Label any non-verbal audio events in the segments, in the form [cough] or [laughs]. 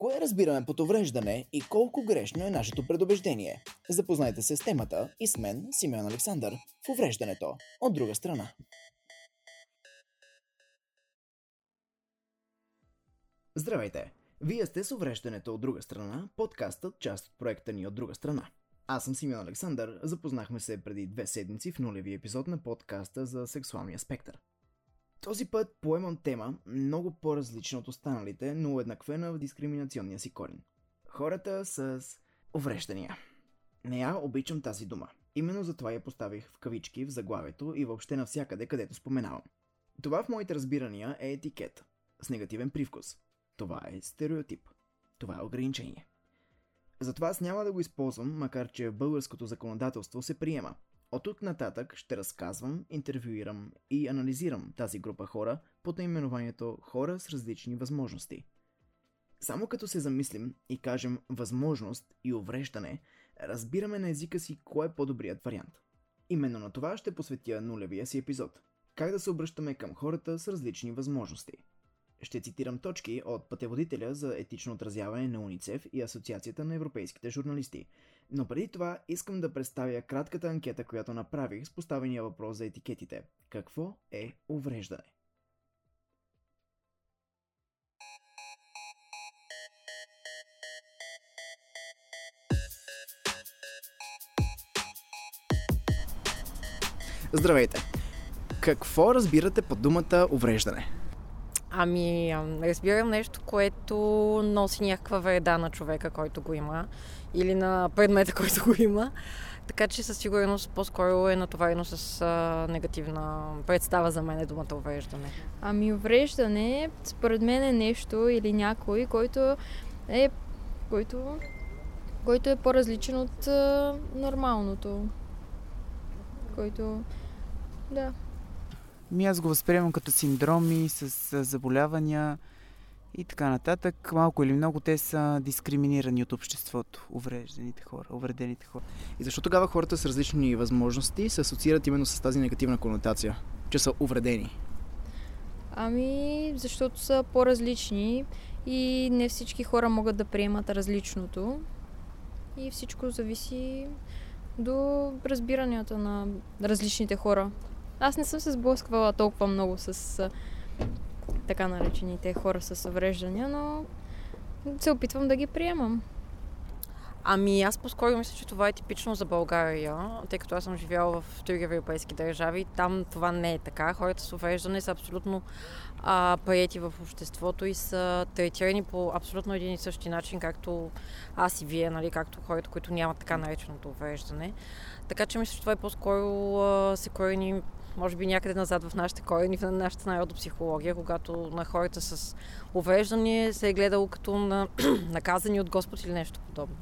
Кое разбираме под увреждане и колко грешно е нашето предубеждение? Запознайте се с темата и с мен, Симеон Александър, в увреждането, от друга страна. Здравейте! Вие сте с увреждането от друга страна, подкастът, част от проекта ни от друга страна. Аз съм Симеон Александър, запознахме се преди две седмици в нулеви епизод на подкаста за сексуалния спектър. Този път поемам тема много по-различна от останалите, но уеднаквена в дискриминационния си корен. Хората с увреждания. Не я обичам тази дума. Именно затова я поставих в кавички в заглавието и въобще навсякъде, където споменавам. Това в моите разбирания е етикет, с негативен привкус. Това е стереотип. Това е ограничение. Затова аз няма да го използвам, макар че българското законодателство се приема – от тук нататък ще разказвам, интервюирам и анализирам тази група хора под наименованието хора с различни възможности. Само като се замислим и кажем възможност и увреждане, разбираме на езика си кой е по-добрият вариант. Именно на това ще посветя нулевия си епизод. Как да се обръщаме към хората с различни възможности – ще цитирам точки от пътеводителя за етично отразяване на УНИЦЕФ и Асоциацията на европейските журналисти. Но преди това искам да представя кратката анкета, която направих с поставения въпрос за етикетите. Какво е увреждане? Здравейте! Какво разбирате под думата увреждане? Ами, разбирам нещо, което носи някаква вреда на човека, който го има, или на предмета, [laughs] който го има. Така че със сигурност по-скоро е натоварено с а, негативна представа за мен е думата увреждане. Ами увреждане, според мен е нещо или някой, който е, който, който е по-различен от а, нормалното. Който, да, ми аз го възприемам като синдроми с заболявания и така нататък. Малко или много те са дискриминирани от обществото, уврежданите хора, увредените хора. И защо тогава хората с различни възможности се асоциират именно с тази негативна конотация, че са увредени? Ами, защото са по-различни и не всички хора могат да приемат различното. И всичко зависи до разбиранията на различните хора. Аз не съм се сблъсквала толкова много с така наречените хора с увреждания, но се опитвам да ги приемам. Ами аз по-скоро мисля, че това е типично за България, тъй като аз съм живяла в други европейски държави. Там това не е така. Хората с увреждане са абсолютно а, приети в обществото и са третирани по абсолютно един и същи начин, както аз и вие, нали, както хората, които нямат така нареченото увреждане. Така че мисля, че това е по-скоро а, се корени може би някъде назад в нашите корени, в нашата народопсихология, когато на хората с увреждане се е гледало като на [clears throat] наказани от Господ или нещо подобно.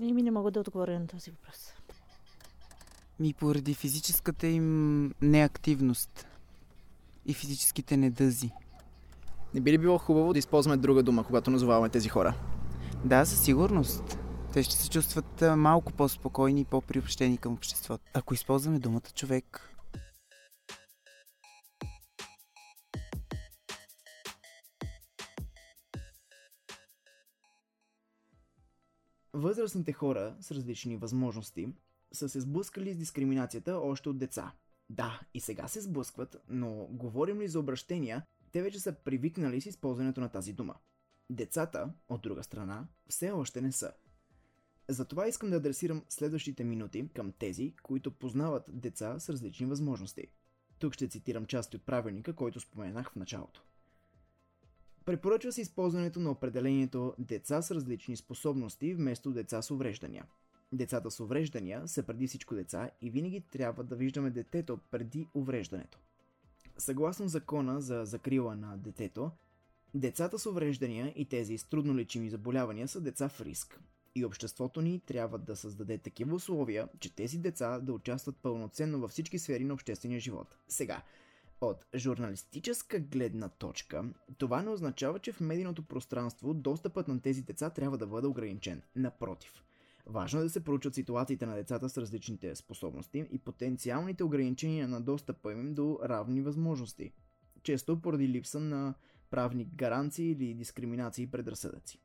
И ми не мога да отговоря на този въпрос. Ми поради физическата им неактивност и физическите недъзи. Не би ли било хубаво да използваме друга дума, когато назоваваме тези хора? Да, със сигурност. Те ще се чувстват малко по-спокойни и по-приобщени към обществото. Ако използваме думата човек, Възрастните хора с различни възможности са се сблъскали с дискриминацията още от деца. Да, и сега се сблъскват, но говорим ли за обращения, те вече са привикнали с използването на тази дума. Децата, от друга страна, все още не са. Затова искам да адресирам следващите минути към тези, които познават деца с различни възможности. Тук ще цитирам части от правилника, който споменах в началото. Препоръчва се използването на определението деца с различни способности вместо деца с увреждания. Децата с увреждания са преди всичко деца и винаги трябва да виждаме детето преди увреждането. Съгласно закона за закрила на детето, децата с увреждания и тези с трудно лечими заболявания са деца в риск. И обществото ни трябва да създаде такива условия, че тези деца да участват пълноценно във всички сфери на обществения живот. Сега, от журналистическа гледна точка, това не означава, че в медийното пространство достъпът на тези деца трябва да бъде ограничен. Напротив. Важно е да се проучат ситуациите на децата с различните способности и потенциалните ограничения на достъпа им до равни възможности. Често поради липса на правни гаранции или дискриминации и предразсъдъци.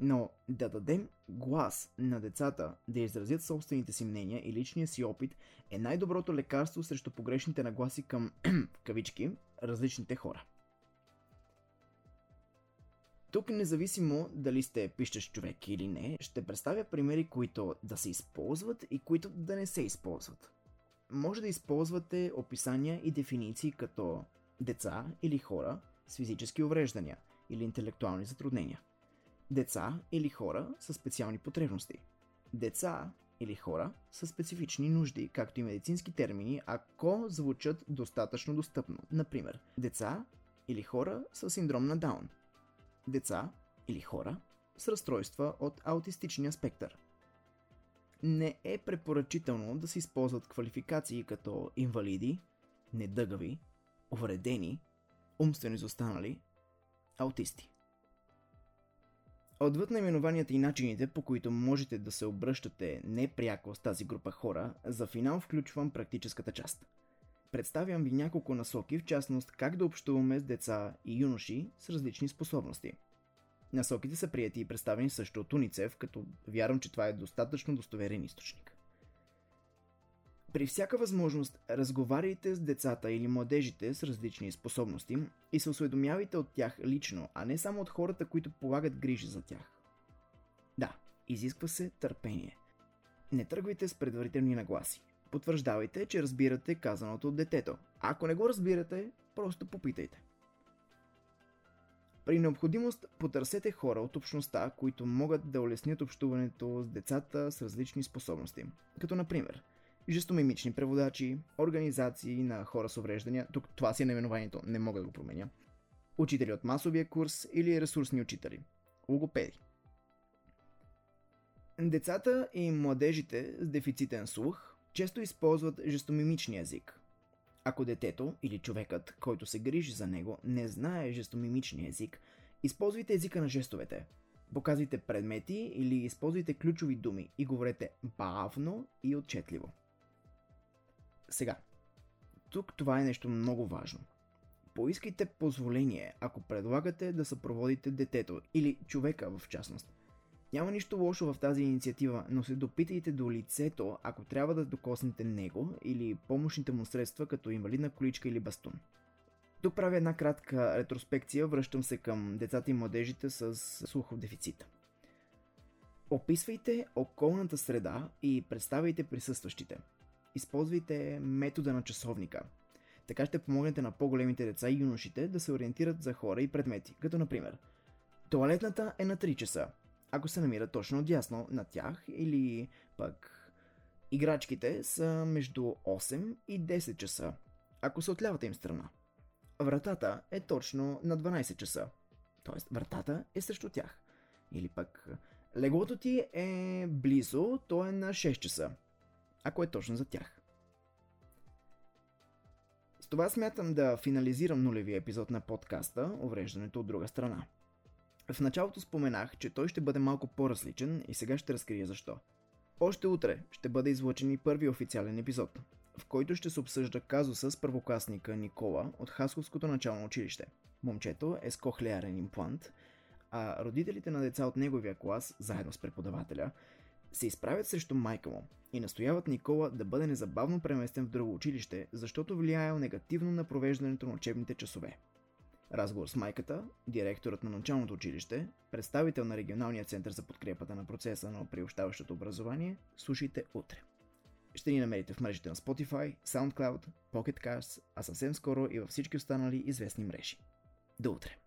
Но да дадем глас на децата да изразят собствените си мнения и личния си опит е най-доброто лекарство срещу погрешните нагласи към, [clears throat] в кавички, различните хора. Тук, независимо дали сте пищещ човек или не, ще представя примери, които да се използват и които да не се използват. Може да използвате описания и дефиниции като деца или хора с физически увреждания или интелектуални затруднения. Деца или хора с специални потребности. Деца или хора с специфични нужди, както и медицински термини, ако звучат достатъчно достъпно. Например, деца или хора с синдром на Даун – деца или хора с разстройства от аутистичния спектър. Не е препоръчително да се използват квалификации като инвалиди, недъгави, увредени, умствено изостанали, аутисти. Отвъд наименованията и начините, по които можете да се обръщате непряко с тази група хора, за финал включвам практическата част – Представям ви няколко насоки, в частност как да общуваме с деца и юноши с различни способности. Насоките са прияти и представени също от Уницев, като вярвам, че това е достатъчно достоверен източник. При всяка възможност разговаряйте с децата или младежите с различни способности и се осведомявайте от тях лично, а не само от хората, които полагат грижи за тях. Да, изисква се търпение. Не тръгвайте с предварителни нагласи. Потвърждавайте, че разбирате казаното от детето. Ако не го разбирате, просто попитайте. При необходимост потърсете хора от общността, които могат да улеснят общуването с децата с различни способности. Като например, жестомимични преводачи, организации на хора с увреждания, тук това си е наименованието, не мога да го променя, учители от масовия курс или ресурсни учители, логопеди. Децата и младежите с дефицитен слух често използват жестомимичния език. Ако детето или човекът, който се грижи за него, не знае жестомимичния език, използвайте езика на жестовете. Показвайте предмети или използвайте ключови думи и говорете бавно и отчетливо. Сега, тук това е нещо много важно. Поискайте позволение, ако предлагате да съпроводите детето или човека в частност – няма нищо лошо в тази инициатива, но се допитайте до лицето, ако трябва да докоснете него или помощните му средства, като инвалидна количка или бастун. Тук правя една кратка ретроспекция, връщам се към децата и младежите с слухов дефицит. Описвайте околната среда и представяйте присъстващите. Използвайте метода на часовника. Така ще помогнете на по-големите деца и юношите да се ориентират за хора и предмети, като например Туалетната е на 3 часа, ако се намира точно отясно на тях или пък играчките са между 8 и 10 часа, ако са от лявата им страна. Вратата е точно на 12 часа, т.е. вратата е срещу тях. Или пък леглото ти е близо, то е на 6 часа, ако е точно за тях. С това смятам да финализирам нулевия епизод на подкаста Увреждането от друга страна. В началото споменах, че той ще бъде малко по-различен и сега ще разкрия защо. Още утре ще бъде излъчен и първи официален епизод, в който ще се обсъжда казуса с първокласника Никола от Хасковското начално училище. Момчето е с кохлеарен имплант, а родителите на деца от неговия клас, заедно с преподавателя, се изправят срещу майка му и настояват Никола да бъде незабавно преместен в друго училище, защото влияел негативно на провеждането на учебните часове. Разговор с майката, директорът на началното училище, представител на регионалния център за подкрепата на процеса на приобщаващото образование, слушайте утре. Ще ни намерите в мрежите на Spotify, SoundCloud, Pocket Cast, а съвсем скоро и във всички останали известни мрежи. До утре!